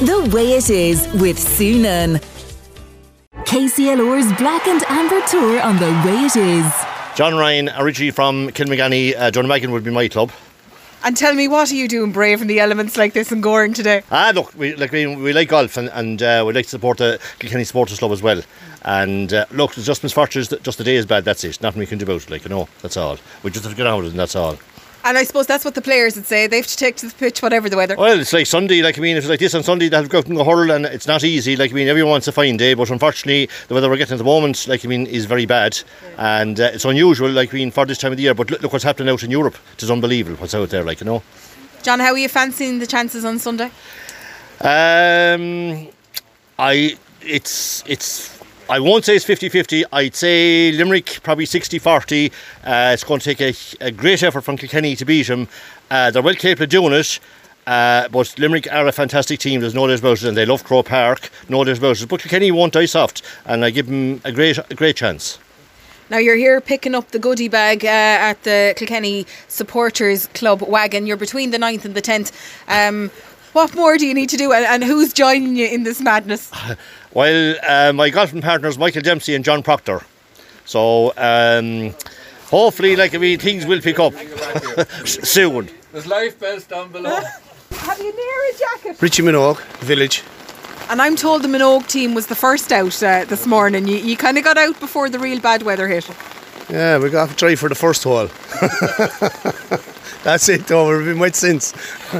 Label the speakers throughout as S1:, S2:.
S1: The Way It Is with Sue Nunn. KCLR's Black and Amber Tour on The Way It Is.
S2: John Ryan, originally from Kilmaganny, uh, John Magan would be my club.
S3: And tell me, what are you doing brave in the elements like this in Gowran today?
S2: Ah, look, we like we, we like golf and, and uh, we like to support the Kilkenny Supporters Club as well. And uh, look, it's just misfortune, just the day is bad, that's it. Nothing we can do about it, like, you know, that's all. We just have to get on with it and that's all.
S3: And I suppose that's what the players would say. They have to take to the pitch whatever the weather.
S2: Well, it's like Sunday. Like I mean, if it's like this on Sunday, they'll go out and go hurl, and it's not easy. Like I mean, everyone wants a fine day, but unfortunately, the weather we're getting at the moment, like I mean, is very bad, and uh, it's unusual. Like I mean, for this time of the year. But look, look what's happening out in Europe. It is unbelievable what's out there. Like you know.
S3: John, how are you fancying the chances on Sunday?
S2: Um, I it's it's I won't say it's 50-50. I'd say Limerick probably 60-40. Uh, it's going to take a, a, great effort from Kilkenny to beat them. Uh, they're well capable of doing it. Uh, but Limerick are a fantastic team, there's no doubt about it, and they love Croke Park, no doubt about it. But Kilkenny won't die soft, and I give them a great, a great chance.
S3: Now you're here picking up the goodie bag uh, at the Kilkenny Supporters Club wagon. You're between the 9th and the 10th. Um, what more do you need to do, and, and who's joining you in this madness?
S2: well, uh, my golfing partners, Michael Dempsey and John Proctor. So um, hopefully, like I mean, things will pick up soon.
S4: There's life belts down below.
S3: Have you near a jacket?
S5: Richie Minogue, village.
S3: And I'm told the Minogue team was the first out uh, this morning. You, you kind of got out before the real bad weather hit.
S5: Yeah, we got to try for the first hole. That's it, though. We've been wet since.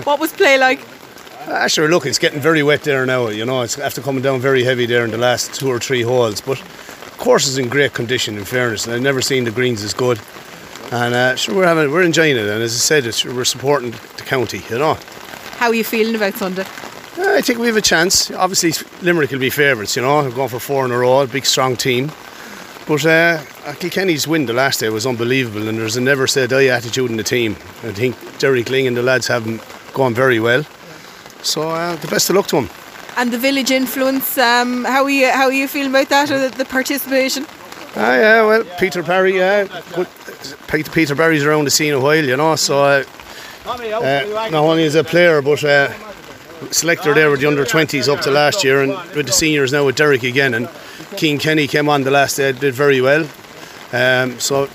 S3: what was play like?
S5: Ah, sure, look, it's getting very wet there now. You know, it's after coming down very heavy there in the last two or three holes. But the course is in great condition, in fairness. And I've never seen the greens as good. And uh, sure, we're having, we're enjoying it. And as I said, it's, we're supporting the county. You know.
S3: How are you feeling about Sunday?
S5: Uh, I think we have a chance. Obviously, Limerick will be favourites. You know, we're going for four in a row. A big, strong team. But uh, Kilkenny's win the last day was unbelievable, and there's a never say die attitude in the team. I think Derek Lyng and the lads have gone very well. So uh, the best of luck to him.
S3: And the village influence, um, how are you how are you feeling about that, or the, the participation?
S5: Ah, yeah, well, Peter Barry, yeah, good. Peter, Peter Barry's around the scene a while, you know. So uh, uh, not only as a player, but uh, selector there with the under 20s up to last year, and with the seniors now with Derek again. And Cian Kenny came on the last day, did very well. Um, so it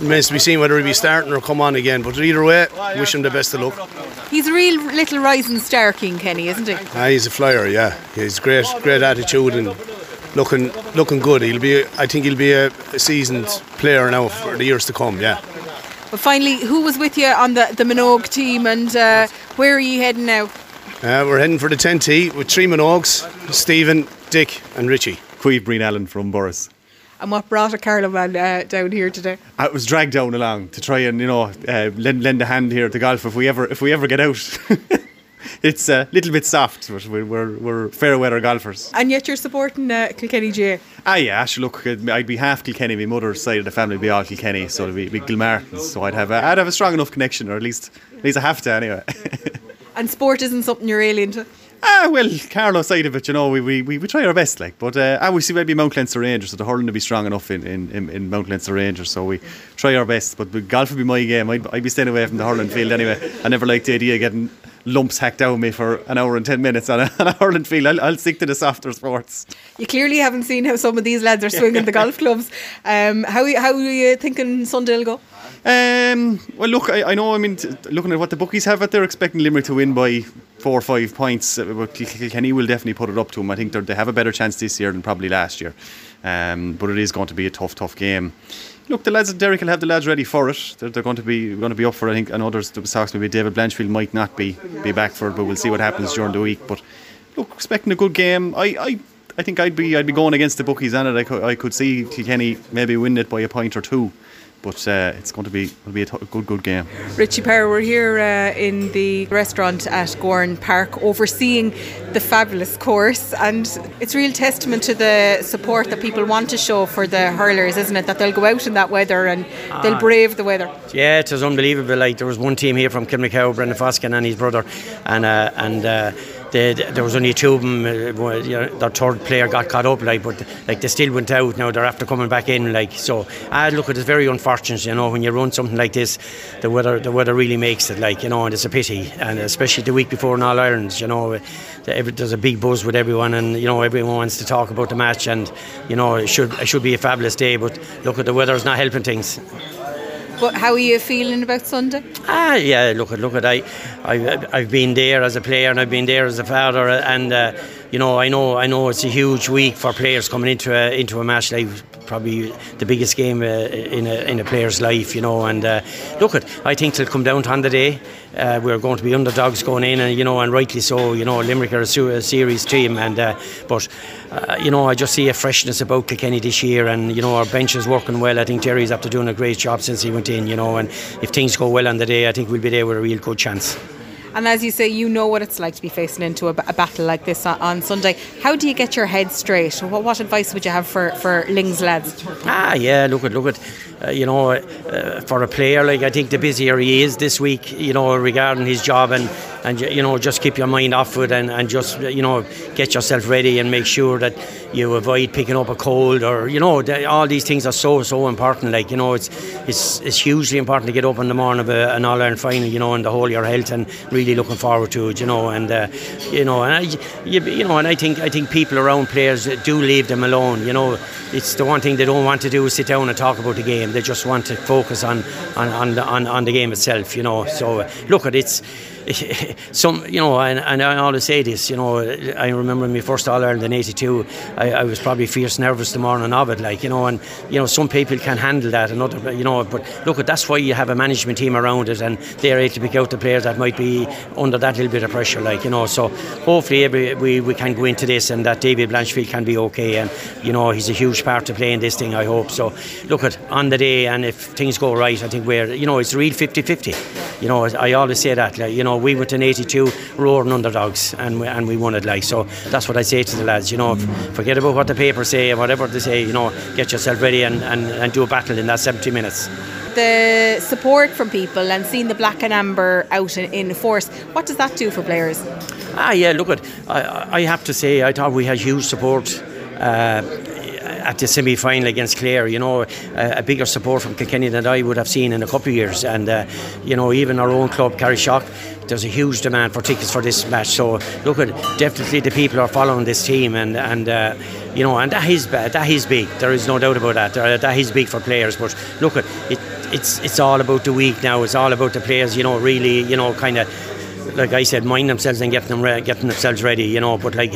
S5: remains to be seen whether he'll be starting or come on again. But either way, wish him the best of luck.
S3: He's a real little rising star, King Kenny, isn't he?
S5: Ah, he's a flyer, yeah. He's great, great attitude and looking looking good. He'll be, I think, he'll be a, a seasoned player now for the years to come. Yeah.
S3: But finally, who was with you on the the Minogue team, and uh, where are you heading now?
S5: Uh, we're heading for the 10T with three Minogues, Stephen, Dick, and Richie.
S6: Queeve Breen Allen from Borris.
S3: And what brought a Carloman uh, down here today?
S6: I was dragged down along to try and you know uh, lend, lend a hand here at the golf if we ever if we ever get out. it's a little bit soft, but we're, we're, we're fair weather golfers.
S3: And yet you're supporting uh, Kilkenny J.
S6: Ah, yeah, actually, look, I'd be half Kilkenny. My mother's side of the family would be all Kilkenny, so it'd be, be Gilmartins. So I'd have a, I'd have a strong enough connection, or at least at least I have to anyway.
S3: and sport isn't something you're alien to.
S6: Ah, well, Carlow side of it, you know, we, we, we, we try our best, like. But uh, obviously, maybe Mount Leinster Rangers, so the hurling to be strong enough in, in, in, Mount Leinster Rangers, so we try our best. But golf would be my game. I'd, I'd be staying away from the hurling field anyway. I never liked the idea of getting lumps hacked out of me for an hour and 10 minutes on a, on a hurling field. I'll, I'll, stick to the softer sports.
S3: You clearly haven't seen how some of these lads are swinging the golf clubs. Um, how, how are you thinking Sunday will go?
S6: Um, well, look, I, I, know. I mean, t- looking at what the bookies have, it, they're expecting Limerick to win by four or five points. Uh, but Kilkenny will definitely put it up to them. I think they have a better chance this year than probably last year. Um, but it is going to be a tough, tough game. Look, the lads at Derek will have the lads ready for it. They're, they're going to be going to be up for. It. I think. I know there's the talks maybe David Blanchfield might not be be back for it, but we'll see what happens during the week. But look, expecting a good game. I. I I think I'd be I'd be going against the bookies on it. I could, I could see Kilkenny maybe win it by a point or two but uh, it's going to be it'll be a, t- a good good game.
S3: Richie Power, we're here uh, in the restaurant at Gowran Park, overseeing the fabulous course, and it's real testament to the support that people want to show for the hurlers, isn't it? That they'll go out in that weather and they'll ah. brave the weather.
S7: Yeah, it was unbelievable. Like there was one team here from Kilmacow, Brendan Foskin and his brother, and uh, and uh, they, there was only two of them. Uh, you know, their third player got caught up, like, but like they still went out. Now they're after coming back in, like so. I look, at it's very unfortunate, you know, when you run something like this, the weather the weather really makes it, like you know, and it's a pity, and especially the week before in All Ireland, you know, there's a big buzz with everyone, and you know, everyone wants to talk about the match, and you know, it should it should be a fabulous day, but look at the weather's not helping things.
S3: But how are you feeling about Sunday?
S7: Ah, yeah. Look at look at I, I I've been there as a player and I've been there as a father, and uh, you know I know I know it's a huge week for players coming into a into a match like probably the biggest game uh, in a in a player's life, you know. And uh, look at I think it'll come down to on the day. Uh, we're going to be underdogs going in, and you know, and rightly so. You know, Limerick are a, series team, and uh, but uh, you know, I just see a freshness about Kilkenny this year, and you know, our bench is working well. I think Jerry's after doing a great job since he went in. You know, and if things go well on the day, I think we'll be there with a real good chance.
S3: And as you say, you know what it's like to be facing into a, a battle like this on, on, Sunday. How do you get your head straight? What, what, advice would you have for, for Lyng's lads?
S7: Ah, yeah, look at look at uh, you know, uh, for a player, like I think the busier he is this week, you know, regarding his job and, and you know, just keep your mind off it and, and just, you know, get yourself ready and make sure that you avoid picking up a cold or, you know, all these things are so, so important. Like, you know, it's it's, it's hugely important to get up in the morning of a, an All Ireland final, you know, and the whole your health and really looking forward to it, you know, and, uh, you know, and I, you, you know, and I think, I think people around players do leave them alone, you know, it's the one thing they don't want to do is sit down and talk about the game. They just want to focus on on, on, on, on the game itself, you know. So look at it's some, you know, and, and, I always say this, you know, I remember my first All Ireland in '82. I, I, was probably fierce nervous the morning of it, like you know, and you know, some people can handle that, and other, you know, but look, that's why you have a management team around it, and they're able to pick out the players that might be under that little bit of pressure, like you know. So hopefully, every, we we can go into this, and that David Blanchfield can be okay, and you know, he's a huge part to playing this thing. I hope so. Look at on the day, and if things go right, I think we're, you know, it's real 50-50. You know, I always say that, like, you know, we went in 82 roaring underdogs and we, and we won it like. So that's what I say to the lads you know forget about what the papers say and whatever they say you know get yourself ready and, and, and do a battle in that 70 minutes.
S3: The support from people and seeing the black and amber out in, in force what does that do for players?
S7: Ah yeah look at I, I have to say I thought we had huge support uh, at the semi final against Clare, you know, a, a, bigger support from Kilkenny than I would have seen in a couple of years. And, uh, you know, even our own club, Carrickshock, there's a huge demand for tickets for this match. So, look at definitely the people are following this team, and, and uh, you know, and that is, that is big. There is no doubt about that. That is big for players. But look at it. It's it's all about the week now. It's all about the players. You know, really, you know, kind of like I said, mind themselves and getting them re- getting themselves ready, you know. But like,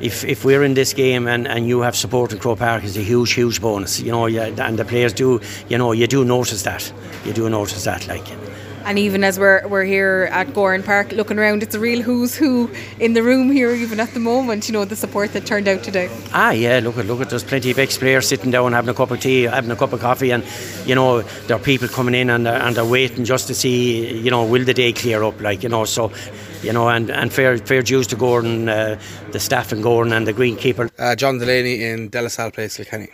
S7: if, if we're in this game and, and you have support in Croke Park, it's a huge, huge bonus, you know. Yeah, and the players do, you know, you do notice that. You do notice that, like.
S3: And even as we're, we're here at Gowran Park looking around, it's a real who's who in the room here, even at the moment, you know, the support that turned out today.
S7: Ah, yeah, look at look at there's plenty of ex players sitting down having a cup of tea, having a cup of coffee, and, you know, there are people coming in and, and they're waiting just to see, you know, will the day clear up, like, you know, so you know, and, and fair fair dues to Gowran, uh, the staff in Gowran and the greenkeeper.
S8: Uh, John Delaney in De La Salle Place, Kilkenny.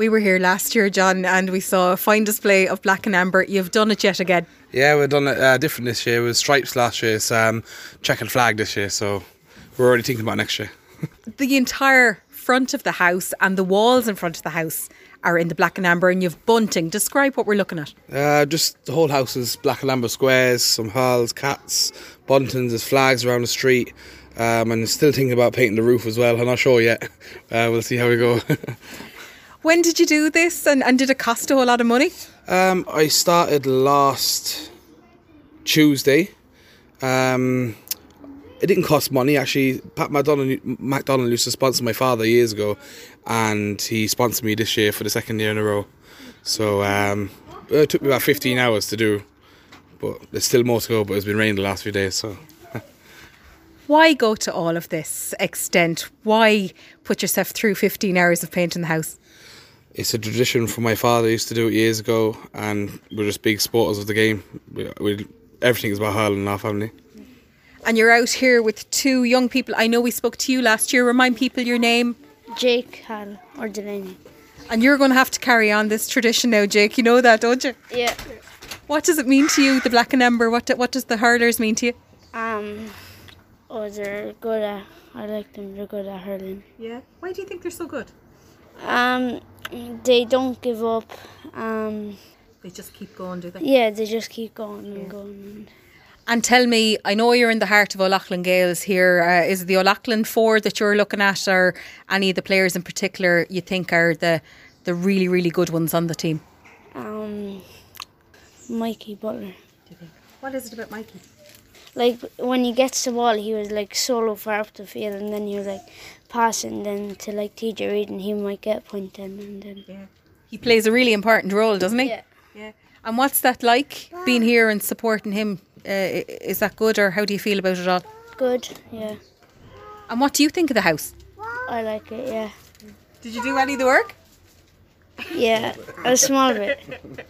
S3: We were here last year, John, and we saw a fine display of black and amber. You've done it yet again.
S8: Yeah, we've done it uh, different this year. It was stripes last year, it's um, checkered flag this year, so we're already thinking about next year.
S3: the entire front of the house and the walls in front of the house are in the black and amber, and you've bunting. Describe what we're looking at.
S8: Uh, just the whole house is black and amber squares, some halls, cats, buntings, there's flags around the street. Um, and still thinking about painting the roof as well. I'm not sure yet. Uh, we'll see how we go.
S3: when did you do this, and, and did it cost a whole lot of money?
S8: Um, I started last Tuesday. Um, it didn't cost money actually. Pat McDonald, McDonald used to sponsor my father years ago, and he sponsored me this year for the second year in a row. So um, it took me about 15 hours to do, but there's still more to go. But it's been raining the last few days, so.
S3: Why go to all of this extent? Why put yourself through 15 hours of painting the house?
S8: It's a tradition from my father. He used to do it years ago, and we're just big supporters of the game. We, we, everything is about Hurling in our family.
S3: And you're out here with two young people. I know we spoke to you last year. Remind people your name.
S9: Jake Hall or Delaney.
S3: And you're going to have to carry on this tradition now, Jake. You know that, don't you?
S9: Yeah.
S3: What does it mean to you, the black and amber? What do, what does the hurlers mean to you?
S9: Um, Oh, they're good at. I like them. They're good at hurling.
S3: Yeah. Why do you think they're so good?
S9: Um, they don't give up. Um,
S3: They just keep going, do they?
S9: yeah, they just keep going and going. And
S3: And tell me, I know you're in the heart of O'Loughlin Gaels here. Uh, is it the O'Loughlin four that you're looking at, or any of the players in particular you think are the the really really good ones on the team?
S9: um, Mikey Butler.
S3: What is it about Mikey?
S9: Like when he gets the ball, he was like solo far up the field, and then he was like passing then to like TJ Reid, and he might get a point then, and then
S3: He plays a really important role, doesn't he?
S9: Yeah.
S3: Yeah. And what's that like being here and supporting him? Uh, is that good, or how do you feel about it all?
S9: good. Yeah,
S3: And what do you think of the house?
S9: I like it. Yeah,
S3: Did you do any of the work?
S9: yeah, a small bit.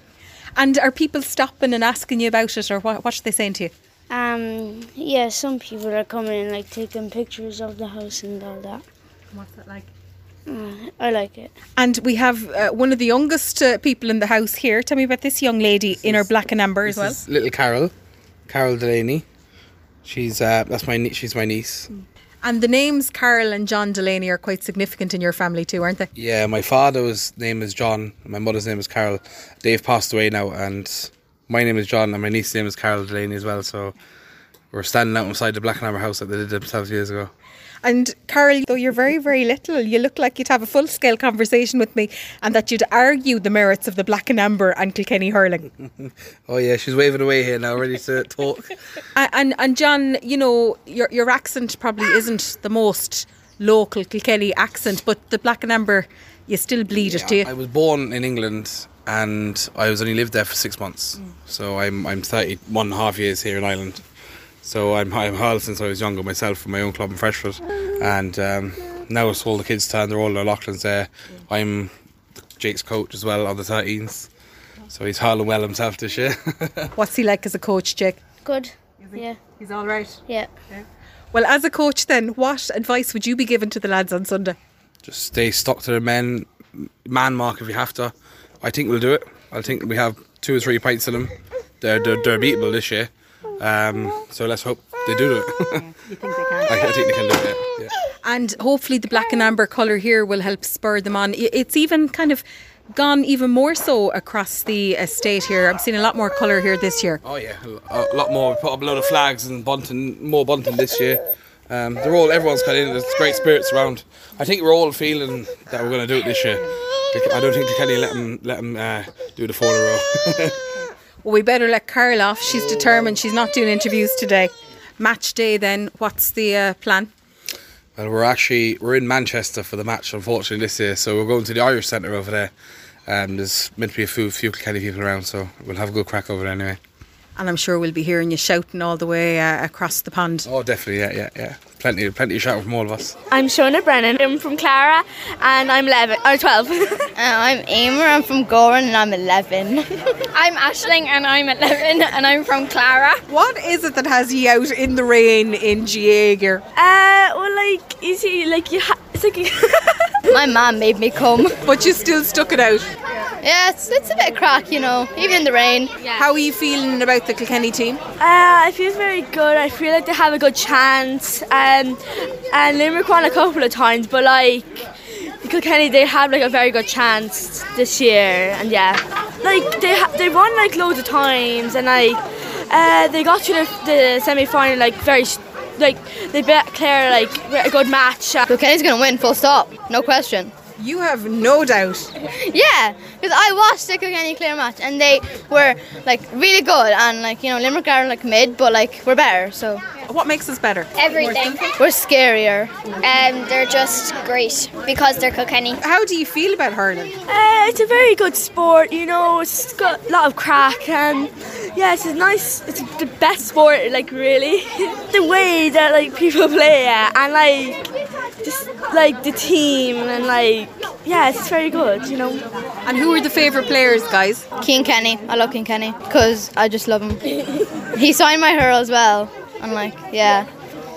S3: And are people stopping and asking you about it, or what? what are they saying to you?
S9: Um, yeah, some people are coming and like taking pictures of the house and all that.
S3: What's that like?
S9: Uh, I like it.
S3: And we have uh, one of the youngest uh, people in the house here. Tell me about this young lady in her black and amber as well.
S8: Is little Carol, Carol Delaney. She's uh, that's my nie- she's my niece.
S3: And the names Carol and John Delaney are quite significant in your family too, aren't they?
S8: Yeah, my father's name is John. My mother's name is Carol. They've passed away now, and my name is John, and my niece's name is Carol Delaney as well. So we're standing out inside the Black and Amber house that they did themselves years ago.
S3: And Carol, though you're very, very little, you look like you'd have a full scale conversation with me and that you'd argue the merits of the black and amber and Kilkenny hurling.
S8: Oh yeah, she's waving away here now, ready to talk.
S3: and, and and John, you know, your your accent probably isn't the most local Kilkenny accent, but the black and amber, you still bleed it, do you?
S8: I was born in England, and I was only lived there for six months. So I'm I'm 31 and a half years here in Ireland. So I'm I'm Hull since I was younger myself from my own club in Freshford, and um, now it's all the kids' turn. They're all in the Loughlin's there. I'm Jake's coach as well on the 13th. So he's hurling well himself this year.
S3: What's he like as a coach, Jake?
S9: Good. Yeah.
S3: He's all right.
S9: Yeah.
S3: Well, as a coach, then, what advice would you be giving to the lads on Sunday?
S8: Just stay stuck to the men, man mark if you have to. I think we'll do it. I think we have two or three pints in them. They're, they're, they're beatable this year. Um, so let's hope they do do it.
S3: You think they can?
S8: I, I think they can do it. Yeah.
S3: And hopefully, the black and amber colour here will help spur them on. It's even kind of gone even more so across the estate here. I'm seeing a lot more colour here this year.
S8: Oh yeah, a a lot more. We put up a load of flags and bunting, more bunting this year. Um, they're all, everyone's got in. There's great spirits around. I think we're all feeling that we're going to do it this year. I don't think Kenny let them let them uh, do the four in a row.
S3: Well, we better let Carl off. She's determined. She's not doing interviews today. Match day, then. What's the uh, plan?
S8: Well, we're actually we're in Manchester for the match, unfortunately this year. So we're going to the Irish Centre over there. Um, there's meant to be a few, few people around, so we'll have a good crack over there anyway.
S3: And I'm sure we'll be hearing you shouting all the way uh, across the pond.
S8: Oh, definitely, yeah, yeah, yeah. Plenty, plenty of shouting from all of us.
S10: I'm Shona Brennan. I'm from Clara and I'm 11 or 12.
S11: I'm Emer, I'm from Gowran and I'm 11.
S10: I'm Ashling and I'm 11 and I'm from Clara.
S3: What is it that has you out in the rain in GA gear?
S10: Uh, well, like, you see, like, you ha- it's like,
S11: My mum made me come.
S3: But you still stuck it out.
S11: Yeah, it's, it's a bit crack, you know, even in the rain.
S3: How are you feeling about the Kilkenny team?
S10: uh, I feel very good. I feel like they have a good chance. Um, and Limerick won a couple of times, but like, Kilkenny, they have like a very good chance this year. And yeah, like, they ha- they won like loads of times and like, uh, they got to the, the semi final like very. s- Like they bet Clare like a good match.
S11: Kilkenny's going to win, full stop, no question.
S3: You have no doubt.
S11: Yeah, because I watched the Kilkenny Clare match and they were like really good and like you know Limerick are like mid but like we're better so
S3: What makes us better?
S12: Everything.
S11: we're scarier.
S12: Um, they're just great because they're Kilkenny.
S3: How do you feel about hurling?
S10: Uh, it's a very good sport, you know. It's got a lot of crack, and yeah, it's a nice. It's the best sport, like really. the way that like people play it, and like just like the team, and like yeah, it's very good, you know.
S3: And who are the favourite players, guys?
S11: King Kenny, I love King Kenny because I just love him. he signed my hurl as well. I'm like yeah,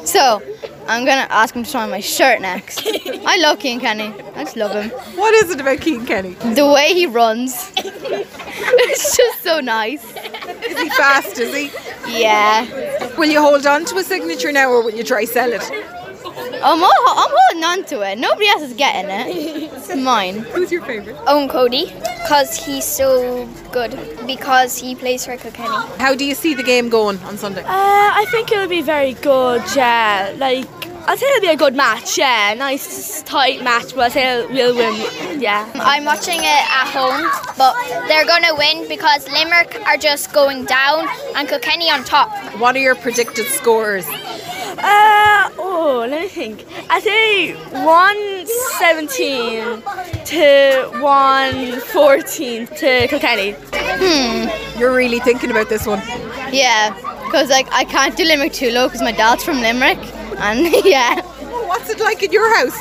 S11: so I'm gonna ask him to sign my shirt next. I love King Kenny. I just love him.
S3: What is it about Cian Kenny?
S11: The way he runs, it's just so nice.
S3: Is he fast, is he?
S11: Yeah.
S3: Will you hold on to a signature now or will you try sell it?
S11: I'm, all, I'm holding on to it. Nobody else is getting it. It's mine.
S3: Who's your favourite?
S12: Eoin Cody, because he's so good, because he plays for Kilkenny.
S3: How do you see the game going on Sunday?
S10: Uh, I think it'll be very good, yeah. Like, I think it'll be a good match, yeah. Nice, tight match, but I think we'll win, yeah.
S12: I'm watching it at home, but they're going to win because Limerick are just going down and Kilkenny on top.
S3: What are your predicted scores?
S10: Uh, oh, let me think. I think 117 to 114 to Kilkenny.
S11: Hmm.
S3: You're really thinking about this one.
S11: Yeah, because like I can't do Limerick too low because my dad's from Limerick, and yeah.
S3: What's it like in your house?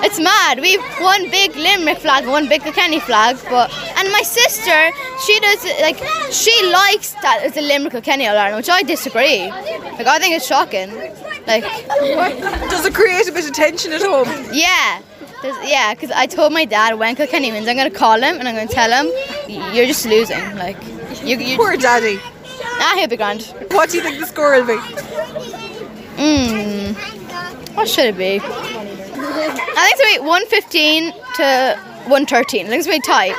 S11: It's mad. We've one big Limerick flag, one big Kilkenny flag, but and my sister, she does like she likes that it's a Limerick Kilkenny All Ireland, which I disagree. Like I think it's shocking. Like,
S3: does it create a bit of tension at home?
S11: Yeah. There's, yeah, because I told my dad when Kilkenny wins, I'm going to call him and I'm going to tell him you're just losing. Like, you, you
S3: poor daddy.
S11: Ah, he'll be grand.
S3: What do you think the score will be?
S11: Hmm. What should it be? I think it's going to be 115 to 113. I think it's going to be tight.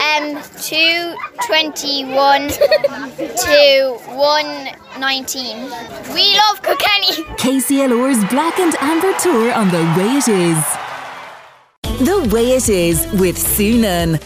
S12: Um, 221 to 119. We love Kilkenny.
S1: KCLR's Black and Amber Tour on The Way It Is. The Way It Is with Sue Nunn.